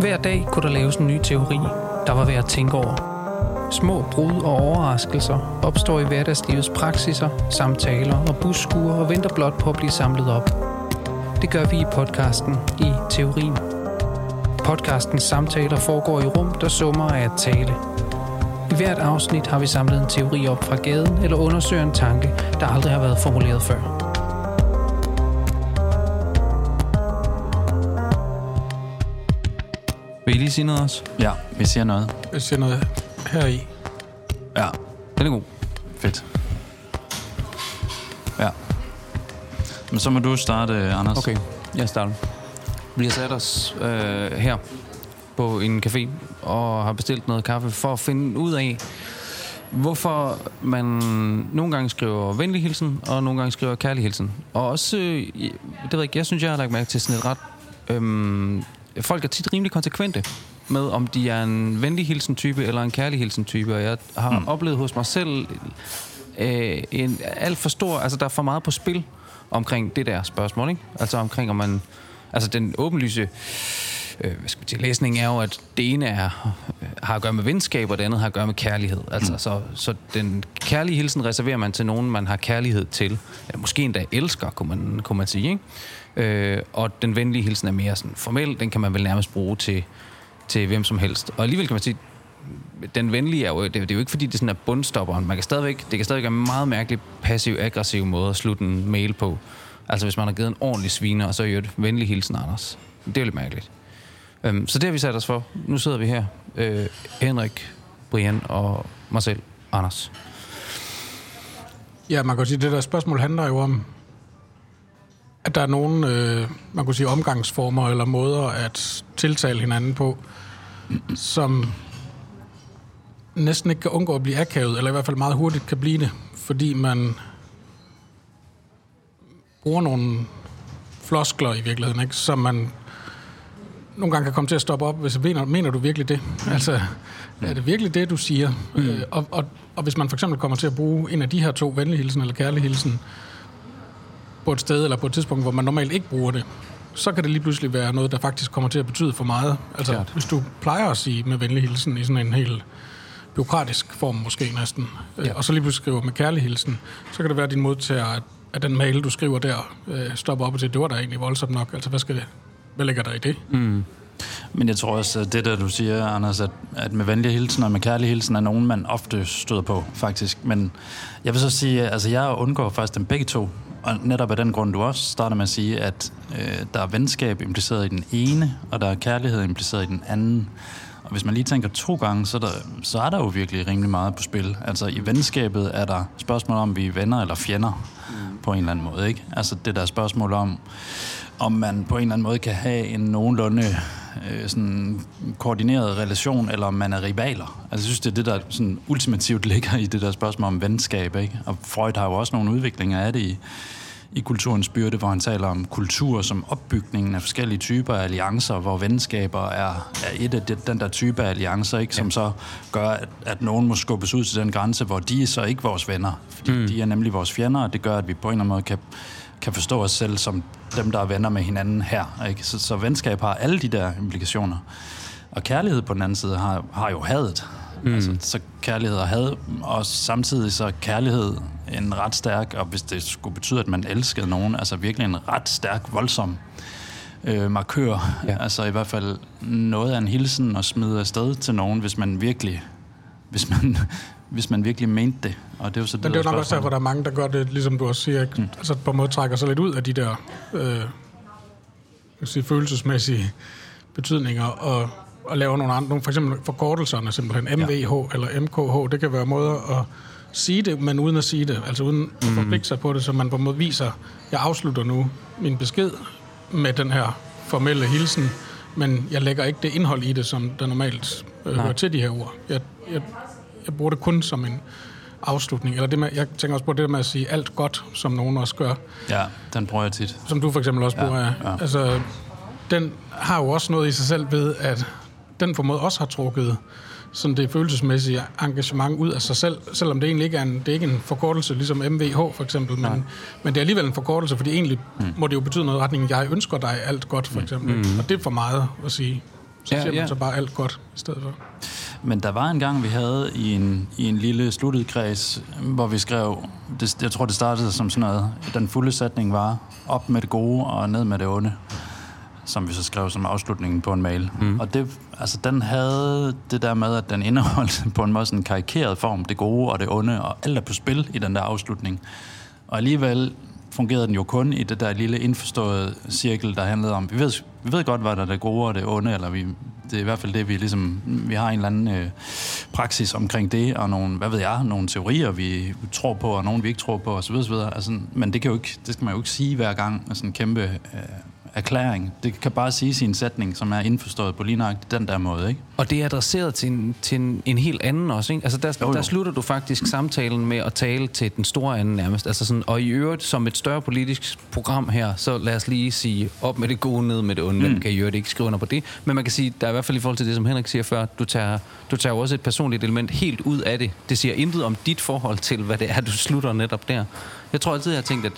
Hver dag kunne der laves en ny teori, der var værd at tænke over. Små brud og overraskelser opstår i hverdagslivets praksiser, samtaler og busskuer og venter blot på at blive samlet op. Det gør vi i podcasten i Teorien. Podcastens samtaler foregår i rum, der summer af at tale. I hvert afsnit har vi samlet en teori op fra gaden eller undersøger en tanke, der aldrig har været formuleret før. Lige sige noget også? Ja, vi siger noget. Jeg siger noget her i. Ja, Den er god. fedt. Ja. Men så må du starte, Anders. Okay, jeg starter. Vi har sat os øh, her på en café og har bestilt noget kaffe for at finde ud af, hvorfor man nogle gange skriver venlig hilsen, og nogle gange skriver kærlig hilsen. Og også, øh, det ved jeg ikke, jeg synes, jeg har lagt mærke til sådan et ret... Øhm, folk er tit rimelig konsekvente med, om de er en venlig hilsen-type eller en kærlig hilsen-type. Og jeg har mm. oplevet hos mig selv øh, en alt for stor... Altså, der er for meget på spil omkring det der spørgsmål, ikke? Altså omkring, om man... Altså, den åbenlyse øh, hvad skal man sige, læsning er jo, at det ene er, har at gøre med venskab, og det andet har at gøre med kærlighed. Altså, mm. så, så den kærlige hilsen reserverer man til nogen, man har kærlighed til. Eller måske endda elsker, kunne man, kunne man sige. Ikke? Øh, og den venlige hilsen er mere sådan formel. Den kan man vel nærmest bruge til, til hvem som helst. Og alligevel kan man sige, den venlige er jo, det, det er jo ikke fordi, det sådan er bundstopperen. Man kan stadigvæk, det kan stadigvæk være en meget mærkelig passiv-aggressiv måde at slutte en mail på. Altså hvis man har givet en ordentlig sviner, og så gjort venlig hilsen, Anders. Det er jo lidt mærkeligt. Øhm, så det har vi sat os for. Nu sidder vi her. Øh, Henrik, Brian og mig selv, Anders. Ja, man kan sige, at det der spørgsmål handler jo om, at der er nogle, øh, man kunne sige, omgangsformer eller måder at tiltale hinanden på, som næsten ikke kan undgå at blive akavet, eller i hvert fald meget hurtigt kan blive det, fordi man bruger nogle floskler i virkeligheden, ikke? som man nogle gange kan komme til at stoppe op, hvis mener, mener du virkelig det? Altså, er det virkelig det, du siger? Mm. Øh, og, og, og hvis man for eksempel kommer til at bruge en af de her to, venlig hilsen eller kærlig hilsen, på et sted eller på et tidspunkt, hvor man normalt ikke bruger det, så kan det lige pludselig være noget, der faktisk kommer til at betyde for meget. Altså, Klart. hvis du plejer at sige med venlig hilsen i sådan en helt byråkratisk form måske næsten, ja. Ja. og så lige pludselig skriver med kærlig hilsen, så kan det være, at din modtager, at, at den mail, du skriver der, øh, stopper op og siger, det var da egentlig voldsomt nok. Altså, hvad skal det? Hvad ligger der i det? Mm. Men jeg tror også, at det der, du siger, Anders, at, at med venlige hilsen og med kærlig hilsen er nogen, man ofte støder på, faktisk. Men jeg vil så sige, altså jeg undgår faktisk dem begge to. Og netop af den grund, du også starter med at sige, at øh, der er venskab impliceret i den ene, og der er kærlighed impliceret i den anden. Og hvis man lige tænker to gange, så er, der, så er der jo virkelig rimelig meget på spil. Altså i venskabet er der spørgsmål om, vi er venner eller fjender mm. på en eller anden måde. Ikke? Altså det der spørgsmål om, om man på en eller anden måde kan have en nogenlunde øh, sådan koordineret relation, eller om man er rivaler. Altså jeg synes, det er det, der sådan ultimativt ligger i det der spørgsmål om venskab. Ikke? Og Freud har jo også nogle udviklinger af det i, i kulturens byrde, hvor han taler om kultur som opbygningen af forskellige typer af alliancer, hvor venskaber er, er et af de, den der type af alliancer, ikke, som så gør, at, at nogen må skubbes ud til den grænse, hvor de er så ikke vores venner, fordi mm. de er nemlig vores fjender, og det gør, at vi på en eller anden måde kan, kan forstå os selv som dem, der er venner med hinanden her. Ikke? Så, så venskab har alle de der implikationer. Og kærlighed på den anden side har, har jo hadet. Mm. Altså, så kærlighed og had, og samtidig så kærlighed en ret stærk, og hvis det skulle betyde, at man elskede nogen, altså virkelig en ret stærk, voldsom øh, markør. Ja. Altså i hvert fald noget af en hilsen at smide afsted til nogen, hvis man virkelig, hvis man, hvis man virkelig mente det. Og det er jo så det, Men det er jo nok også der, hvor der er mange, der gør det, ligesom du også siger, ikke? Mm. altså på en måde trækker sig lidt ud af de der øh, sige, følelsesmæssige betydninger, og, og laver nogle andre, nogle, for eksempel forkortelserne simpelthen, MVH ja. eller MKH, det kan være måder at sige det, men uden at sige det, altså uden at forpligte sig på det, så man på en måde viser, jeg afslutter nu min besked med den her formelle hilsen, men jeg lægger ikke det indhold i det, som der normalt øh, hører til de her ord. Jeg, jeg, jeg bruger det kun som en afslutning. Eller det med, jeg tænker også på det med at sige alt godt, som nogen også gør. Ja, den bruger jeg tit. Som du for eksempel også bruger. Ja, ja. Altså, den har jo også noget i sig selv ved, at den måde også har trukket sådan det følelsesmæssige engagement ud af sig selv, selvom det egentlig ikke er en, det er ikke en forkortelse, ligesom MVH for eksempel, men, men det er alligevel en forkortelse, fordi egentlig mm. må det jo betyde noget i retning, jeg ønsker dig alt godt, for eksempel. Mm. Og det er for meget at sige. Så ja, siger man ja. så bare alt godt i stedet for. Men der var en gang, vi havde i en, i en lille sluttet kreds, hvor vi skrev, det, jeg tror, det startede som sådan noget, den fulde sætning var, op med det gode og ned med det onde, som vi så skrev som afslutningen på en mail. Mm. Og det, altså, den havde det der med, at den indeholdt på en måde sådan en karikeret form, det gode og det onde, og alt er på spil i den der afslutning. Og alligevel fungerede den jo kun i det der lille indforståede cirkel, der handlede om, vi ved, vi ved godt, hvad der er det gode og det onde, eller vi, det er i hvert fald det, vi ligesom, vi har en eller anden øh, praksis omkring det, og nogle, hvad ved jeg, nogle teorier, vi tror på, og nogle, vi ikke tror på, osv. osv. Altså, men det, kan jo ikke, det skal man jo ikke sige hver gang, altså en kæmpe øh, erklæring. Det kan bare sige sin sætning, som er indforstået på lige nøjagtigt den der måde, ikke? Og det er adresseret til en, til en, en helt anden også, ikke? Altså der, Jo, jo. der slutter du faktisk samtalen med at tale til den store anden nærmest. Altså sådan, og i øvrigt, som et større politisk program her, så lad os lige sige, op med det gode, ned med det onde. Mm. Man kan i øvrigt ikke skrive under på det. Men man kan sige, der er i hvert fald i forhold til det, som Henrik siger før, du tager, du tager også et personligt element helt ud af det. Det siger intet om dit forhold til, hvad det er, du slutter netop der. Jeg tror altid, jeg har tænkt, at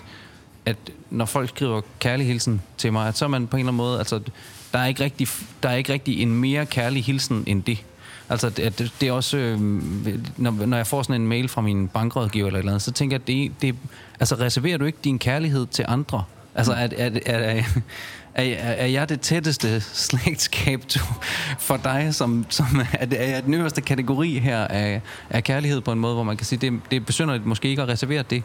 at når folk skriver kærlig hilsen til mig, at så er man på en eller anden måde, altså, der er ikke rigtig, der er ikke rigtig en mere kærlig hilsen end det. Altså, det, det- det er også, øh, når, når jeg får sådan en mail fra min bankrådgiver eller et eller andet, så tænker jeg, at det, det, altså, reserverer du ikke din kærlighed til andre? Altså, er, er, er, er, er, er jeg det tætteste slægtskab du, for dig, som, som er, det- er jeg den øverste kategori her af, af kærlighed på en måde, hvor man kan sige, det, det er besynderligt måske ikke at reservere det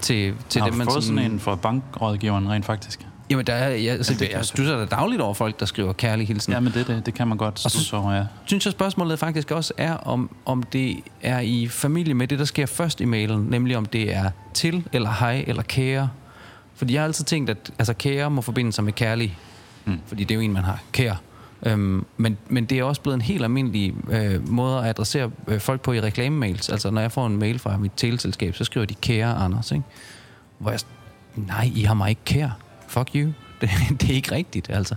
til, til har dem, man fået sådan en fra bankrådgiveren rent faktisk. Jamen, der er, jeg, altså, det, jeg studser da dagligt over folk, der skriver kærlig hilsen. Ja, men det, det, det kan man godt studse over, ja. synes jeg spørgsmålet faktisk også er, om, om det er i familie med det, der sker først i mailen, nemlig om det er til, eller hej, eller kære. Fordi jeg har altid tænkt, at altså, kære må forbinde sig med kærlig, mm. fordi det er jo en, man har, kære. Øhm, men, men det er også blevet en helt almindelig øh, måde at adressere øh, folk på i reklamemails. Altså, når jeg får en mail fra mit teleselskab, så skriver de kære Anders, ikke? Hvor jeg, nej, I har mig ikke kære. Fuck you. Det, det er ikke rigtigt, altså.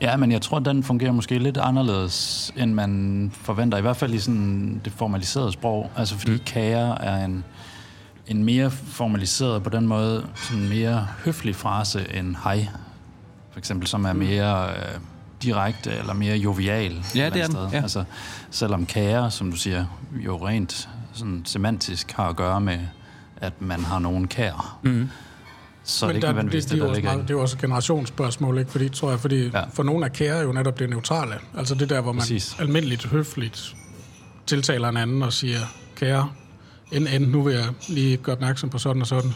Ja, men jeg tror, den fungerer måske lidt anderledes, end man forventer. I hvert fald i sådan det formaliserede sprog. Altså fordi mm. kære er en, en mere formaliseret på den måde, sådan mere høflig frase end hej. For eksempel, som er mere øh, direkte eller mere jovial. Ja, eller det er den, sted. ja. Altså, selvom kære, som du siger, jo rent sådan semantisk har at gøre med, at man har nogen kær. Mm. Så Men det er ikke der, det, det, det, er der jo også meget, det er jo også et generationsspørgsmål, ikke? Fordi, tror jeg, fordi Ja. for nogle af kære er jo netop det neutrale. Altså det der, hvor man. Præcis. almindeligt høfligt tiltaler en anden og siger, kære, end, end nu vil jeg lige gøre opmærksom på sådan og sådan.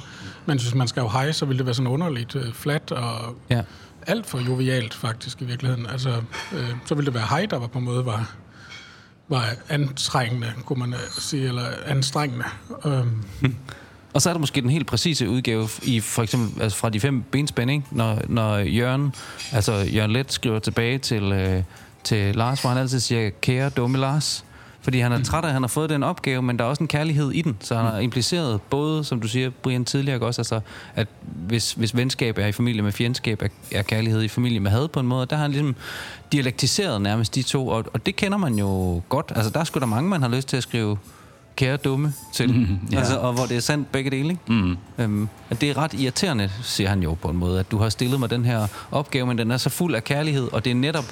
Men hvis man skal jo hej, så vil det være sådan underligt uh, flat og Ja. alt for jovialt faktisk i virkeligheden. Altså, øh, så ville det være hej, der var på en måde var, var antrængende, kunne man øh, sige, eller anstrengende. Øhm, Og så er der måske den helt præcise udgave i for eksempel altså fra de fem benspænd, ikke? Når, når Jørgen, altså Jørgen Let skriver tilbage til, øh, til Lars, hvor han altid siger, kære dumme Lars. Fordi han er træt af, at han har fået den opgave, men der er også en kærlighed i den. Så han har impliceret både, som du siger, Brian, tidligere også, altså, at hvis, hvis venskab er i familie med fjendskab, er, er kærlighed i familie med had på en måde. Der har han ligesom dialektiseret nærmest de to, og, og det kender man jo godt. Altså, der er sgu da mange, man har lyst til at skrive kære dumme til. Mm, ja. altså, og hvor det er sandt begge dele, ikke? Mm. Øhm, at det er ret irriterende, siger han jo på en måde, at du har stillet mig den her opgave, men den er så fuld af kærlighed, og det er netop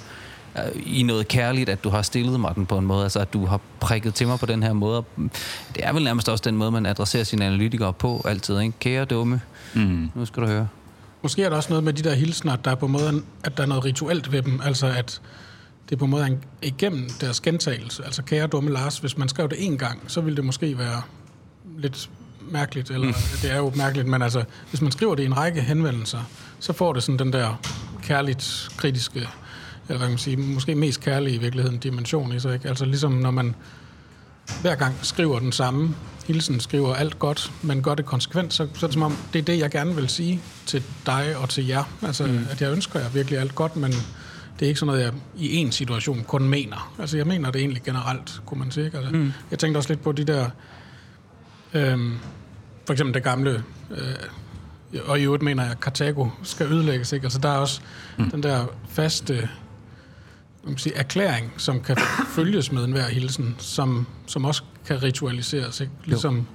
i noget kærligt, at du har stillet mig den på en måde, altså at du har prikket til mig på den her måde. Det er vel nærmest også den måde, man adresserer sine analytikere på altid, ikke? Kære dumme, Mm. nu skal du høre. Måske er der også noget med de der hilsner, at der er på en måde, at der er noget rituelt ved dem. Altså at det er på en måde en, igennem deres gentagelse. Altså kære dumme Lars, hvis man skrev det en gang, så ville det måske være lidt mærkeligt, eller det er jo mærkeligt, men altså, hvis man skriver det i en række henvendelser, så får det sådan den der kærligt kritiske, eller hvad kan man sige, måske mest kærlige i virkeligheden dimension i sig, ikke? Altså ligesom når man hver gang skriver den samme hilsen, skriver alt godt, men gør det konsekvent, så, så er det som om, det er det, jeg gerne vil sige til dig og til jer. Altså, mm. at jeg ønsker jer virkelig alt godt, men det er ikke sådan noget, jeg i en situation kun mener. Altså, jeg mener det egentlig generelt, kunne man sige. ikke? Altså, mm. Jeg tænkte også lidt på de der, øhm, for eksempel det gamle, øh, og i øvrigt mener jeg, at Karthago skal ødelægges. Ikke? Altså, der er også mm. den der faste man sige, erklæring, som kan følges med enhver hilsen, som, som også kan ritualiseres. Ikke? Ligesom,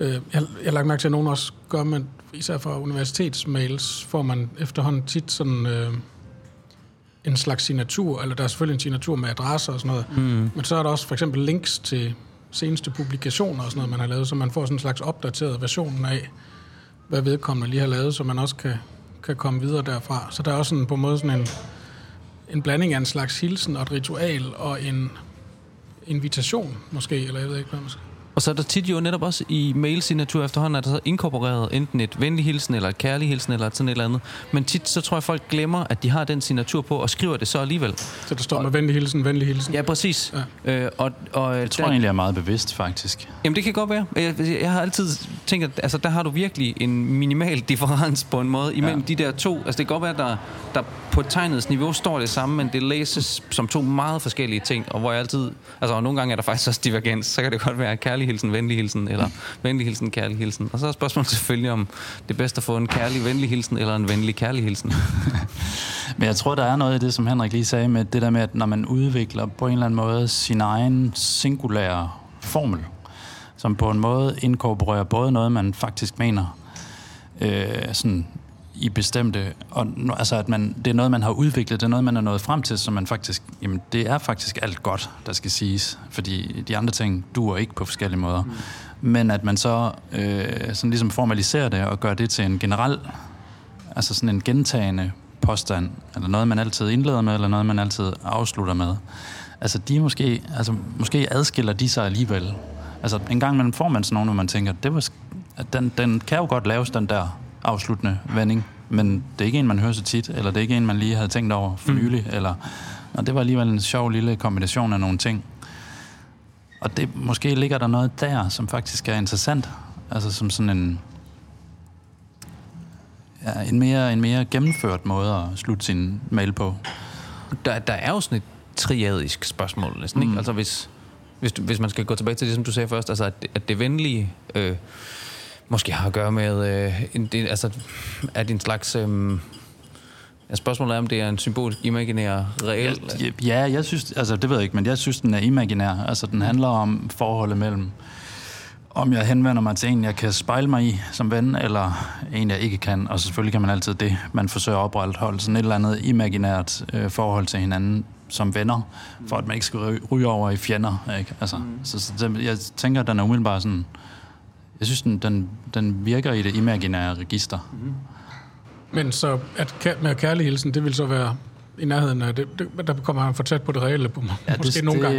øh, jeg, jeg har lagt mærke til, at nogen også gør, men især fra universitetsmails får man efterhånden tit sådan øh, en slags signatur, eller der er selvfølgelig en signatur med adresser og sådan noget, mm. men så er der også for eksempel links til seneste publikationer og sådan noget, man har lavet, så man får sådan en slags opdateret version af, hvad vedkommende lige har lavet, så man også kan, kan komme videre derfra. Så der er også sådan, på en måde sådan en, en blanding af en slags hilsen og et ritual og en invitation måske, eller jeg ved ikke, hvad man skal og så er der tit jo netop også i mailsignatur efterhånden, at der så inkorporeret enten et venlig hilsen, eller et kærlig hilsen, eller sådan et eller andet. Men tit så tror jeg, folk glemmer, at de har den signatur på, og skriver det så alligevel. Så der står med venlig hilsen, venlig hilsen? Ja, præcis. Ja. Øh, og, og, jeg tror der, egentlig, jeg er meget bevidst, faktisk. Jamen, det kan godt være. Jeg, jeg har altid tænkt, at altså, der har du virkelig en minimal differens på en måde imellem ja. de der to. Altså, det kan godt være, at der, der på tegnets niveau står det samme, men det læses som to meget forskellige ting, og hvor jeg altid... Altså, og nogle gange er der faktisk også divergens. Så kan det godt være kærlig hilsen, venlig hilsen, eller venlig hilsen, kærlig hilsen. Og så er spørgsmålet selvfølgelig, om det er bedst at få en kærlig, venlig hilsen, eller en venlig, kærlig hilsen. Men jeg tror, der er noget i det, som Henrik lige sagde, med det der med, at når man udvikler på en eller anden måde sin egen singulære formel, som på en måde inkorporerer både noget, man faktisk mener, øh, sådan i bestemte, og altså at man, det er noget, man har udviklet, det er noget, man er nået frem til, så man faktisk, jamen det er faktisk alt godt, der skal siges, fordi de andre ting duer ikke på forskellige måder. Mm. Men at man så øh, sådan ligesom formaliserer det og gør det til en generel, altså sådan en gentagende påstand, eller noget, man altid indleder med, eller noget, man altid afslutter med. Altså de måske, altså måske adskiller de sig alligevel. Altså en gang imellem får man sådan nogen, hvor man tænker, det var, at den, den kan jo godt laves, den der afsluttende vending, men det er ikke en, man hører så tit, eller det er ikke en, man lige havde tænkt over for mm. nylig, mm. eller, og det var alligevel en sjov lille kombination af nogle ting. Og det, måske ligger der noget der, som faktisk er interessant, altså som sådan en, ja, en, mere, en mere gennemført måde at slutte sin mail på. Der, der er jo sådan et triadisk spørgsmål, næsten, mm. ikke? Altså hvis, hvis, hvis man skal gå tilbage til det, som du sagde først, altså at, at det venlige... Øh, måske har at gøre med, øh, en, det, altså, er det en slags... Øh, Ja, spørgsmålet er, om det er en symbolisk, imaginær, reel... Ja, ja, jeg synes, altså det ved jeg ikke, men jeg synes, den er imaginær. Altså den handler om forholdet mellem, om jeg henvender mig til en, jeg kan spejle mig i som ven, eller en, jeg ikke kan. Og selvfølgelig kan man altid det. Man forsøger at opretholde sådan et eller andet imaginært øh, forhold til hinanden som venner, for at man ikke skal ryge over i fjender. Ikke? Altså, mm. så, så jeg tænker, at den er umiddelbart sådan jeg synes, den, den, den virker i det imaginære register. Mm-hmm. Men så at med kærlig hilsen, det vil så være i nærheden af det, det der kommer han for tæt på det reelle, på, ja, måske det, nogle gange.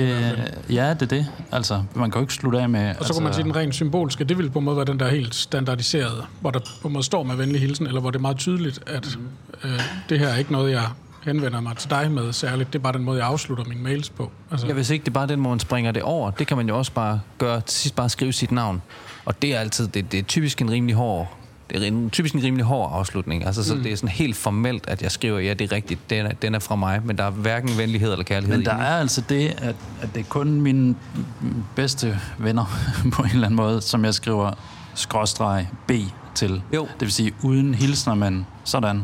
Ja, det er det. Altså, man kan jo ikke slutte af med... Og så altså, kan man sige, den rent symbolske, det vil på en måde være den der helt standardiserede, hvor der på en måde står med venlig hilsen, eller hvor det er meget tydeligt, at mm. øh, det her er ikke noget, jeg henvender mig til dig med særligt. Det er bare den måde, jeg afslutter mine mails på. Altså. Ja, hvis ikke det er bare den måde, man springer det over, det kan man jo også bare gøre, til sidst bare skrive sit navn. Og det er altid, det, det er typisk en rimelig hård det er en, typisk en rimelig hård afslutning. Altså, så mm. det er sådan helt formelt, at jeg skriver, ja, det er rigtigt, den er, den er fra mig, men der er hverken venlighed eller kærlighed Men der er altså det, at, at det er kun mine bedste venner, på en eller anden måde, som jeg skriver skråstreg B til. Jo. Det vil sige, uden hilsner, men sådan,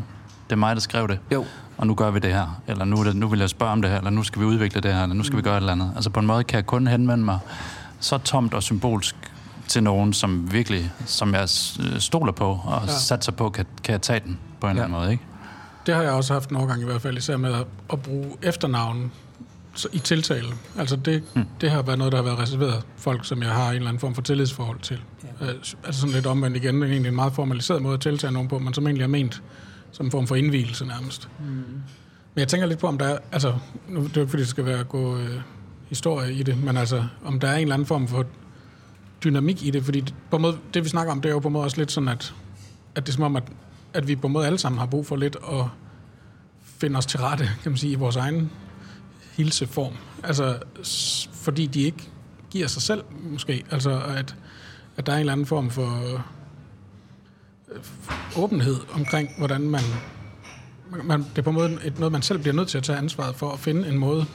det er mig, der skrev det. Jo. Og nu gør vi det her, eller nu, det, nu vil jeg spørge om det her, eller nu skal vi udvikle det her, eller nu skal mm. vi gøre et eller andet. Altså på en måde kan jeg kun henvende mig så tomt og symbolsk til nogen, som virkelig, som jeg stoler på og ja. satser på, kan, kan jeg tage den på en ja. eller anden måde, ikke? Det har jeg også haft nogle gange i hvert fald, især med at, at bruge efternavnen i tiltale. Altså det, mm. det har været noget, der har været reserveret folk, som jeg har en eller anden form for tillidsforhold til. Ja. Altså sådan lidt omvendt igen, det er egentlig en meget formaliseret måde at tiltale nogen på, men som egentlig er ment som en form for indvielse nærmest. Mm. Men jeg tænker lidt på, om der er, altså, nu det er ikke fordi, det skal være gå øh, historie i det, men altså, om der er en eller anden form for dynamik i det, fordi på en måde, det vi snakker om, det er jo på en måde også lidt sådan, at, at det er som om, at, at vi på en måde alle sammen har brug for lidt at finde os til rette, kan man sige, i vores egen hilseform. Altså, fordi de ikke giver sig selv, måske. Altså, at, at der er en eller anden form for øh, åbenhed omkring, hvordan man, man... Det er på en måde et, noget, man selv bliver nødt til at tage ansvaret for at finde en måde,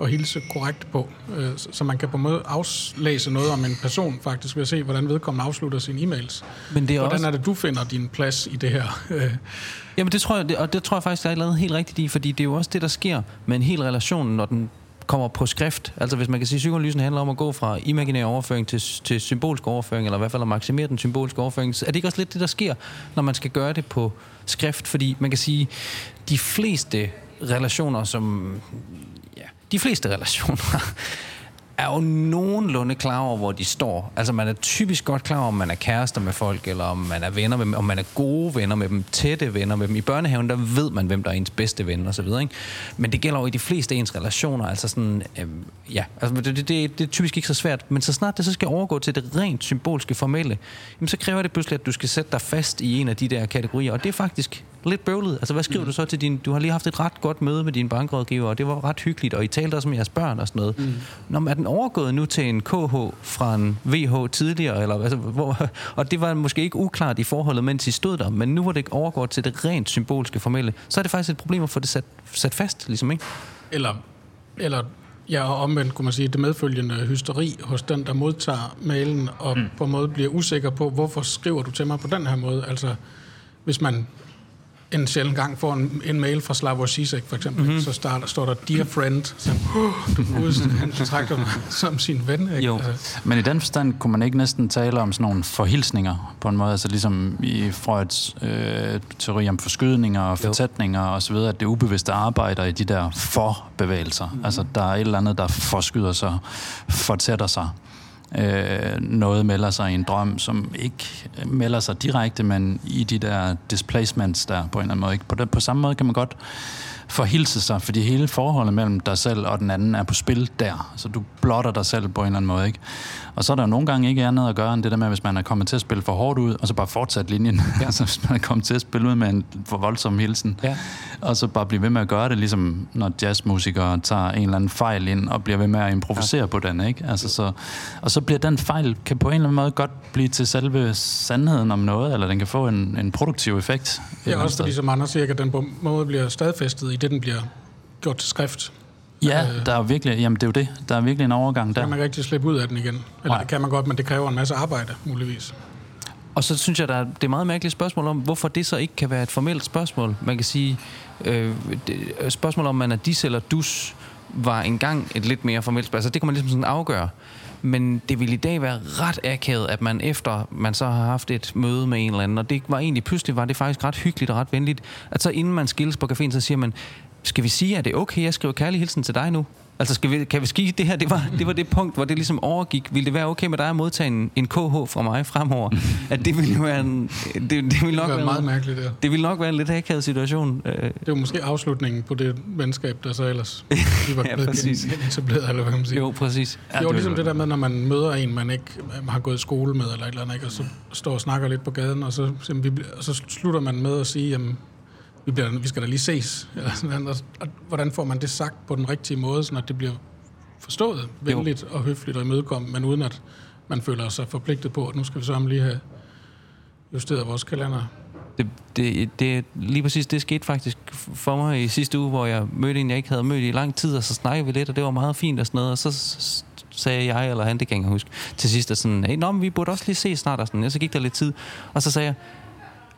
at hilse korrekt på. Øh, så man kan på en måde aflæse noget om en person faktisk ved at se, hvordan vedkommende afslutter sine e-mails. Men det er hvordan også... er det, du finder din plads i det her? Jamen det tror jeg, og det tror jeg faktisk, der er lavet helt rigtigt i, fordi det er jo også det, der sker med en hel relation, når den kommer på skrift. Altså hvis man kan sige, at psykoanalysen handler om at gå fra imaginær overføring til, til symbolsk overføring, eller i hvert fald at maksimere den symbolske overføring, så er det ikke også lidt det, der sker, når man skal gøre det på skrift? Fordi man kan sige, de fleste relationer, som... De fleste relationer er jo nogenlunde klar over, hvor de står. Altså, man er typisk godt klar over, om man er kærester med folk, eller om man er venner med dem, om man er gode venner med dem, tætte venner med dem. I børnehaven, der ved man, hvem der er ens bedste ven, og så videre, ikke? Men det gælder jo i de fleste af ens relationer, altså sådan, øhm, ja, altså det, det, det, det er typisk ikke så svært, men så snart det så skal overgå til det rent symbolske formelle, jamen så kræver det pludselig, at du skal sætte dig fast i en af de der kategorier, og det er faktisk lidt bøvlet. Altså, hvad skriver mm. du så til din... Du har lige haft et ret godt møde med din bankrådgiver, og det var ret hyggeligt, og I talte også med jeres børn og sådan noget. Mm. Nå, men er den overgået nu til en KH fra en VH tidligere? Eller, altså, hvor, og det var måske ikke uklart i forholdet, mens I stod der, men nu hvor det overgår til det rent symbolske formelle, så er det faktisk et problem at få det sat, sat fast, ligesom, ikke? Eller, eller ja, og omvendt kunne man sige, det medfølgende hysteri hos den, der modtager mailen, og mm. på en måde bliver usikker på, hvorfor skriver du til mig på den her måde? Altså, hvis man en sjældent gang får en, en mail fra Slavoj Zizek, for eksempel, mm-hmm. så starter, står der, Dear friend, så uh, du han betragter mig som sin ven. Ikke? Jo. Altså. Men i den forstand kunne man ikke næsten tale om sådan nogle forhilsninger på en måde, altså ligesom i Freuds øh, teori om forskydninger og fortætninger og så videre, at det ubevidste arbejder i de der forbevægelser. Mm-hmm. Altså der er et eller andet, der forskyder sig, fortætter sig øh, noget melder sig i en drøm, som ikke melder sig direkte, men i de der displacements der på en eller anden måde. Ikke? På, det, på samme måde kan man godt forhilse sig, fordi hele forholdet mellem dig selv og den anden er på spil der. Så du blotter dig selv på en eller anden måde. Ikke? Og så er der nogle gange ikke andet at gøre end det der med, hvis man er kommet til at spille for hårdt ud, og så bare fortsat linjen. Ja. altså hvis man er kommet til at spille ud med en for voldsom hilsen. Ja. Og så bare blive ved med at gøre det, ligesom når jazzmusikere tager en eller anden fejl ind, og bliver ved med at improvisere ja. på den. Ikke? Altså, så, og så bliver den fejl, kan på en eller anden måde godt blive til selve sandheden om noget, eller den kan få en, en produktiv effekt. Ja, også fordi, som Anders siger, at den på måde bliver stadfæstet i det, den bliver gjort til skrift. Ja, øh, der er virkelig, jamen det er jo det. Der er virkelig en overgang der. Kan man rigtig slippe ud af den igen? Eller Nej. det kan man godt, men det kræver en masse arbejde, muligvis. Og så synes jeg, der er, det er meget mærkeligt spørgsmål om, hvorfor det så ikke kan være et formelt spørgsmål. Man kan sige, øh, det, spørgsmål om man er dis eller dus, var engang et lidt mere formelt spørgsmål. Altså, det kan man ligesom sådan afgøre. Men det vil i dag være ret akavet, at man efter man så har haft et møde med en eller anden, og det var egentlig pludselig var det faktisk ret hyggeligt og ret venligt, at så inden man skilles på caféen, så siger man, skal vi sige, at det er okay, jeg skriver kærlig hilsen til dig nu? Altså, skal vi, kan vi skive det her? Det var, det var det punkt, hvor det ligesom overgik. Vil det være okay med dig at modtage en, en KH fra mig fremover? At det ville være en... Det, det ville nok det være meget mærkeligt, ja. Det ville nok være en lidt akavet situation. Øh. Det var måske afslutningen på det venskab, der så ellers vi var ja, præcis. etableret, eller hvad man siger. Jo, præcis. Ja, det var ligesom det der med, når man møder en, man ikke har gået i skole med, eller et eller andet, ikke? og så står og snakker lidt på gaden, og så, og så slutter man med at sige, jamen, vi, bliver, vi skal da lige ses. Eller sådan, og, og, hvordan får man det sagt på den rigtige måde, så det bliver forstået venligt jo. og høfligt og imødekommet, men uden at man føler sig forpligtet på, at nu skal vi så lige have justeret vores kalender. Det, det, det, lige præcis det skete faktisk for mig i sidste uge, hvor jeg mødte en, jeg ikke havde mødt i lang tid, og så snakkede vi lidt, og det var meget fint og sådan noget, og så sagde jeg, eller han, det kan jeg huske, til sidst, at sådan, hey, nå, men vi burde også lige se snart, og sådan, og så gik der lidt tid, og så sagde jeg,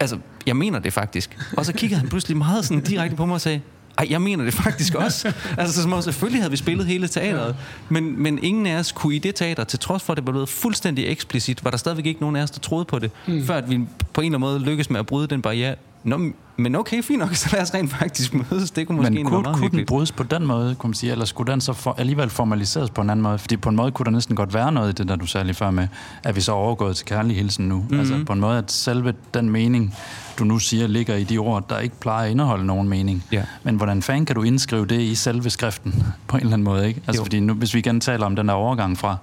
altså, jeg mener det faktisk. Og så kiggede han pludselig meget sådan direkte på mig og sagde, ej, jeg mener det faktisk også. altså, som selvfølgelig havde vi spillet hele teateret, men, men ingen af os kunne i det teater, til trods for, at det blev fuldstændig eksplicit, var der stadigvæk ikke nogen af os, der troede på det, mm. før at vi på en eller anden måde lykkedes med at bryde den barriere. Nå, men okay, fint nok, så lad os rent faktisk mødes. Det kunne måske men kunne, kunne den brydes på den måde, kunne man sige, eller skulle den så for, alligevel formaliseres på en anden måde? Fordi på en måde kunne der næsten godt være noget i det, der du sagde lige før med, at vi så overgået til kærlig hilsen nu. Mm-hmm. Altså på en måde, at selve den mening, du nu siger, ligger i de ord, der ikke plejer at indeholde nogen mening. Ja. Men hvordan fanden kan du indskrive det i selve skriften på en eller anden måde? Ikke? Altså, fordi nu, hvis vi igen taler om den der overgang fra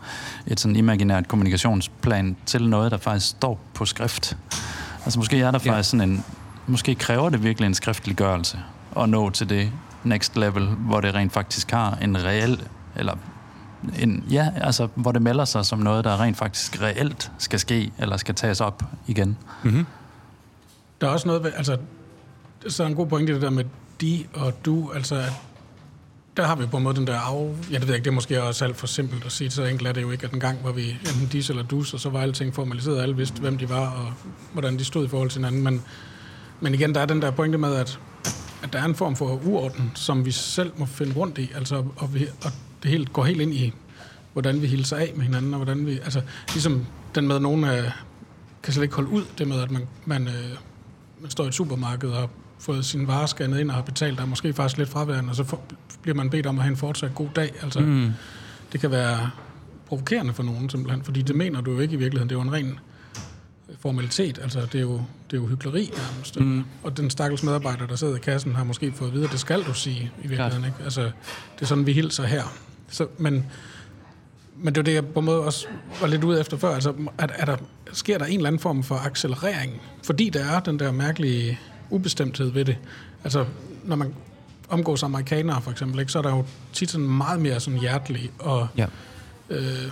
et sådan imaginært kommunikationsplan til noget, der faktisk står på skrift. Altså måske er der faktisk ja. sådan en, måske kræver det virkelig en skriftliggørelse at nå til det next level, hvor det rent faktisk har en reel, eller en, ja, altså hvor det melder sig som noget, der rent faktisk reelt skal ske, eller skal tages op igen. Mm-hmm. Der er også noget, altså, så er en god pointe det der med de og du, altså, der har vi på en måde den der af... Ja, det ved jeg ikke, det er måske også alt for simpelt at sige, så enkelt er det jo ikke, at en gang var vi enten dis eller dus, og så var alting formaliseret, alle vidste, hvem de var, og hvordan de stod i forhold til hinanden, men, men igen, der er den der pointe med, at, at der er en form for uorden, som vi selv må finde rundt i, altså, og, vi, og det helt, går helt ind i, hvordan vi hilser af med hinanden, og hvordan vi, altså, ligesom den med, at nogen øh, kan slet ikke holde ud, det med, at man, man øh, man står i et supermarked og fået sin varer scannet ind og har betalt, der er måske faktisk lidt fraværende, og så for, bliver man bedt om at have en fortsat god dag. Altså, mm. Det kan være provokerende for nogen simpelthen, fordi det mener du jo ikke i virkeligheden. Det er jo en ren formalitet. Altså, det er jo, det er jo hyggeleri nærmest. Mm. Og den stakkels medarbejder, der sidder i kassen, har måske fået at vide, at det skal du sige i virkeligheden. Ikke? Altså, det er sådan, vi hilser her. Så, men, men det er det, jeg på en måde også var lidt ude efter før. Altså, er, er der, sker der en eller anden form for accelerering? Fordi der er den der mærkelige ubestemthed ved det. Altså, når man omgås amerikanere for eksempel, ikke, så er der jo tit sådan meget mere sådan hjertelig og ja. øh,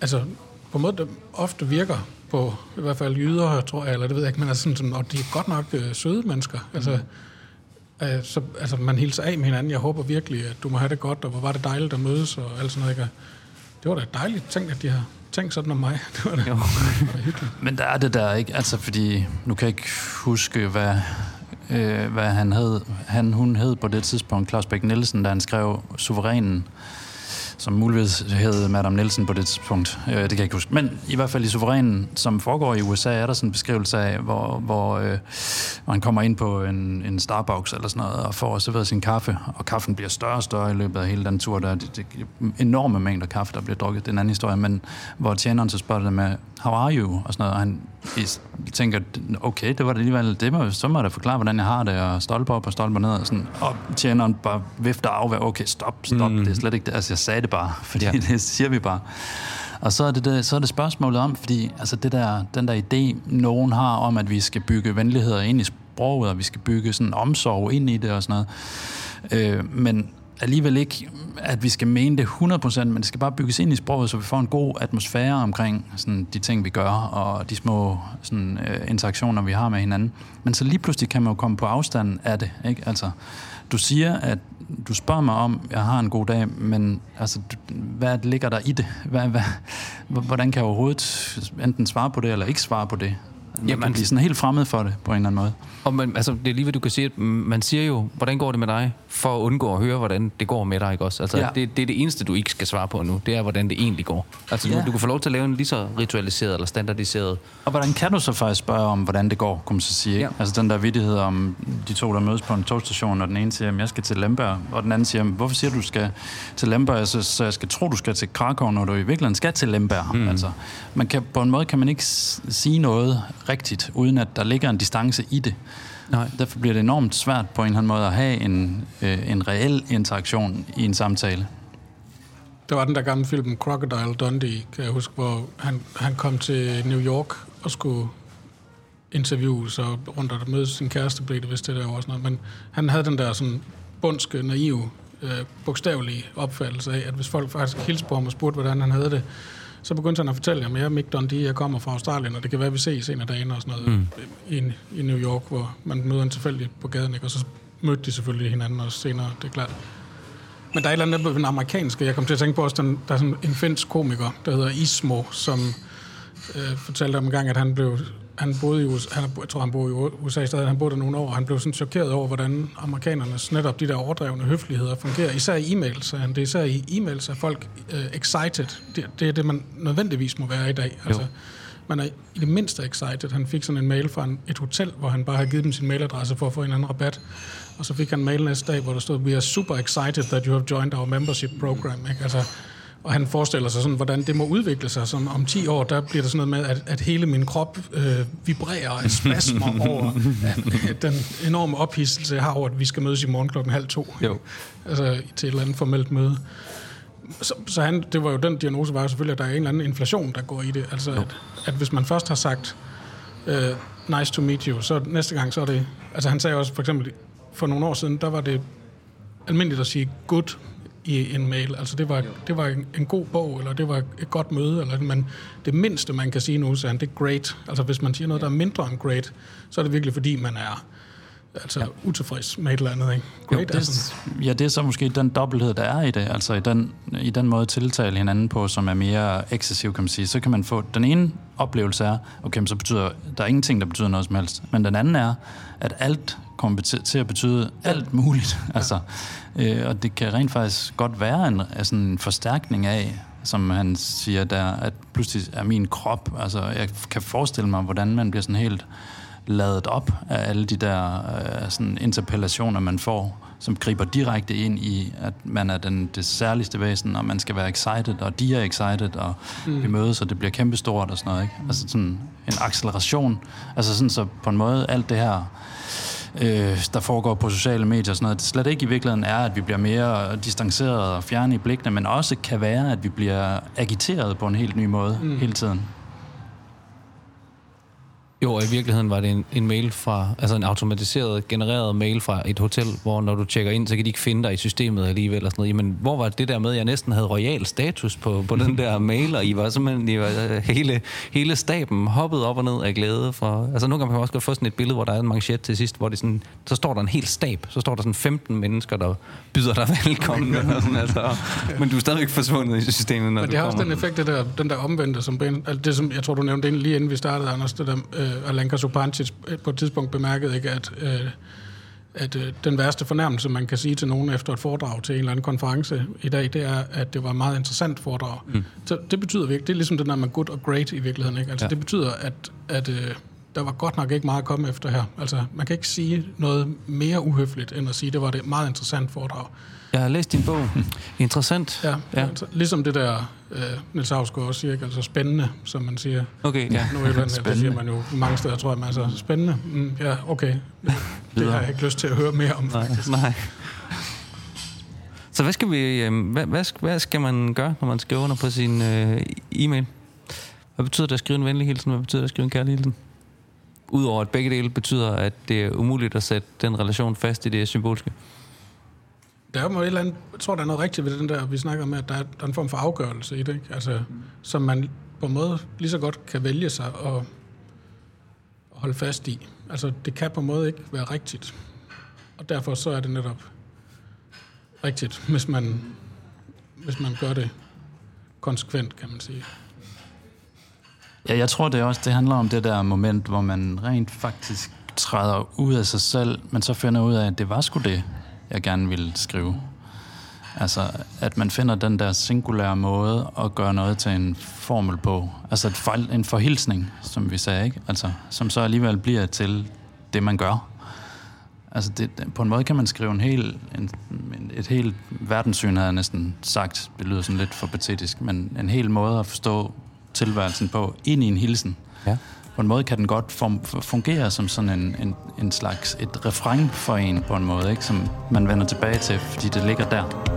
altså på en måde, det ofte virker på i hvert fald jyder, tror jeg, eller det ved jeg ikke, men altså sådan, sådan, og de er godt nok øh, søde mennesker. Altså, mm. øh, så, altså, man hilser af med hinanden. Jeg håber virkelig, at du må have det godt, og hvor var det dejligt at mødes, og alt sådan noget. Ikke? Det var da dejligt tænkt, at de har tænkt sådan om mig. Det var da, jo. det var hyggeligt. Men der er det der, ikke? Altså, fordi nu kan jeg ikke huske, hvad, øh, hvad han hed. Han, hun hed på det tidspunkt, Claus Bæk Nielsen, da han skrev Suverænen som muligvis hed Madame Nielsen på det tidspunkt. Øh, det kan jeg ikke huske. Men i hvert fald i Suverænen, som foregår i USA, er der sådan en beskrivelse af, hvor, hvor øh, man kommer ind på en, en Starbucks eller sådan noget, og får serveret sin kaffe, og kaffen bliver større og større i løbet af hele den tur. Der er det, det enorme mængder kaffe, der bliver drukket. Det er en anden historie, men hvor tjeneren så spørger det med, how are you? Og sådan noget, og han tænker, okay, det var det alligevel, det må, så må jeg da forklare, hvordan jeg har det, og stolper op og stolper ned, og, sådan, og tjeneren bare vifter af, okay, stop, stop, mm. det er slet ikke det, altså jeg sagde det bare, fordi ja. det siger vi bare. Og så er, det, det, så er det spørgsmålet om, fordi altså det der, den der idé, nogen har om, at vi skal bygge venligheder ind i sproget, og vi skal bygge sådan omsorg ind i det og sådan noget. Øh, men alligevel ikke, at vi skal mene det 100%, men det skal bare bygges ind i sproget, så vi får en god atmosfære omkring sådan, de ting, vi gør, og de små sådan, øh, interaktioner, vi har med hinanden. Men så lige pludselig kan man jo komme på afstanden af det. Ikke? Altså, du siger, at du spørger mig om, jeg har en god dag, men altså, hvad ligger der i det? Hvad, hvad, hvordan kan jeg overhovedet enten svare på det, eller ikke svare på det? Man Jamen, kan blive sådan helt fremmed for det, på en eller anden måde. Og man, altså, det er lige hvad du kan sige, at man siger jo, hvordan går det med dig, for at undgå at høre, hvordan det går med dig, ikke også? Altså, ja. det, det er det eneste, du ikke skal svare på nu, det er, hvordan det egentlig går. Altså, ja. du, du kan få lov til at lave en lige så ritualiseret eller standardiseret. Og hvordan kan du så faktisk spørge om, hvordan det går, kunne man så sige? Ja. Altså den der vidighed om de to, der mødes på en togstation, og den ene siger, at jeg skal til Lemberg, og den anden siger, hvorfor siger du, du skal til Lemberg, så, så jeg skal tro, du skal til Krakow, når du i virkeligheden skal til Lemberg. Mm. Altså, man kan, på en måde kan man ikke sige noget rigtigt, uden at der ligger en distance i det. Nej. Derfor bliver det enormt svært på en eller anden måde at have en, øh, en reel interaktion i en samtale. Der var den der gamle film Crocodile Dundee, kan jeg huske, hvor han, han kom til New York og skulle interviews og rundt og møde sin kæreste, blev det vist det der også noget. Men han havde den der sådan bundske, naive, øh, bogstavelige opfattelse af, at hvis folk faktisk hilste på ham og spurgte, hvordan han havde det, så begyndte han at fortælle, at jeg er Mick Dundee, jeg kommer fra Australien, og det kan være, at vi ses en af dagene og sådan noget mm. i, i New York, hvor man møder en tilfældig på gaden, ikke? og så mødte de selvfølgelig hinanden også senere, det er klart. Men der er et eller andet den amerikanske, jeg kom til at tænke på også, den, der er sådan en finsk komiker, der hedder Ismo, som øh, fortalte om en gang, at han blev han boede i USA, han, jeg tror, han boede i USA stadig, han boede der nogle år, og han blev sådan chokeret over, hvordan amerikanernes netop de der overdrevne høfligheder fungerer. Især i e-mails, han. Det er især i e-mails, at folk uh, excited. Det, det er det, man nødvendigvis må være i dag. Altså, man er i det mindste excited. Han fik sådan en mail fra en, et hotel, hvor han bare havde givet dem sin mailadresse for at få en anden rabat. Og så fik han en mail næste dag, hvor der stod, we are super excited that you have joined our membership program. Ikke? Altså, og han forestiller sig sådan, hvordan det må udvikle sig. Som om 10 år, der bliver det sådan noget med, at, at hele min krop øh, vibrerer og spasmer over at, den enorme ophidselse, jeg har over, at vi skal mødes i morgen klokken halv to. Jo. Altså til et eller andet formelt møde. Så, så han, det var jo den diagnose, var jo selvfølgelig, at der er en eller anden inflation, der går i det. Altså, at, at hvis man først har sagt, uh, nice to meet you, så næste gang, så er det... Altså han sagde også, for eksempel, for nogle år siden, der var det almindeligt at sige good i en mail. Altså det var, det var en, en god bog, eller det var et godt møde, eller, men det mindste, man kan sige nu, så er det great. Altså hvis man siger noget, der er mindre end great, så er det virkelig fordi, man er altså ja. utilfreds med et eller andet. Ikke? Great, jo, det, altså. Ja, det er så måske den dobbelthed, der er i det. Altså i den, i den måde tiltale hinanden på, som er mere ekscessiv, kan man sige. Så kan man få... Den ene oplevelse er, okay, så betyder der er ingenting, der betyder noget som helst. Men den anden er, at alt kommer til at betyde alt muligt. Altså, øh, og det kan rent faktisk godt være en, altså en forstærkning af, som han siger der, at pludselig er min krop, altså jeg kan forestille mig, hvordan man bliver sådan helt ladet op af alle de der øh, sådan interpellationer, man får, som griber direkte ind i, at man er den, det særligste væsen, og man skal være excited, og de er excited, og mm. vi mødes, og det bliver kæmpestort og sådan noget. Ikke? Altså sådan en acceleration. Altså sådan så på en måde alt det her øh, der foregår på sociale medier og sådan noget, det slet ikke i virkeligheden er, at vi bliver mere distanceret og fjerne i blikkene, men også kan være, at vi bliver agiteret på en helt ny måde mm. hele tiden. Jo, og i virkeligheden var det en, en mail fra, altså en automatiseret, genereret mail fra et hotel, hvor når du tjekker ind, så kan de ikke finde dig i systemet alligevel og sådan noget. Jamen, hvor var det der med, at jeg næsten havde royal status på, på den der mail, og I var simpelthen, I var, øh, hele, hele staben hoppet op og ned af glæde. For, altså nogle gange kan man også godt få sådan et billede, hvor der er en manchet til sidst, hvor det sådan, så står der en hel stab, så står der sådan 15 mennesker, der byder dig velkommen. og sådan, altså, men du er stadigvæk forsvundet i systemet, når Men det har også den effekt, det der, den der omvendte, som, ben, altså det, som jeg tror, du nævnte lige inden vi startede, Anders, det der, øh, Alenka Supancic på et tidspunkt bemærkede ikke, at, øh, at øh, den værste fornærmelse, man kan sige til nogen efter et foredrag til en eller anden konference i dag, det er, at det var et meget interessant foredrag. Mm. Så det betyder virkelig, det er ligesom det der med good og great i virkeligheden. Ikke? Altså ja. det betyder, at, at øh, der var godt nok ikke meget at komme efter her. Altså man kan ikke sige noget mere uhøfligt, end at sige, at det var et meget interessant foredrag. Jeg har læst din bog. Interessant. Ja, ja. Altså, ligesom det der, øh, Niels Havsgaard også siger, ikke? altså spændende, som man siger. Okay, ja. Nu i landet, det siger man jo mange steder, tror jeg, men altså spændende. Mm, ja, okay. Det, har jeg ikke lyst til at høre mere om, Nej, faktisk. nej. Så hvad skal vi, øh, hvad, hvad, sk- hvad skal man gøre, når man skriver under på sin øh, e-mail? Hvad betyder det at skrive en venlig hilsen? Hvad betyder det at skrive en kærlig hilsen? Udover at begge dele betyder, at det er umuligt at sætte den relation fast i det symbolske. Der er jo et eller andet, jeg tror, der er noget rigtigt ved den der, vi snakker om, at der er, der er en form for afgørelse i det, ikke? Altså, som man på en måde lige så godt kan vælge sig at, og holde fast i. Altså, det kan på en måde ikke være rigtigt. Og derfor så er det netop rigtigt, hvis man, hvis man gør det konsekvent, kan man sige. Ja, jeg tror det også, det handler om det der moment, hvor man rent faktisk træder ud af sig selv, men så finder ud af, at det var sgu det, jeg gerne ville skrive. Altså, at man finder den der singulære måde at gøre noget til en formel på. Altså et fejl, en forhilsning, som vi sagde, ikke? Altså, som så alligevel bliver til det, man gør. Altså, det, på en måde kan man skrive en hel, en, en- et helt verdenssyn, havde jeg næsten sagt. Det lyder sådan lidt for patetisk, men en hel måde at forstå tilværelsen på, ind i en hilsen. Ja. På en måde kan den godt fungere som sådan en, en, en slags et refræng for en på en måde, ikke? som man vender tilbage til, fordi det ligger der.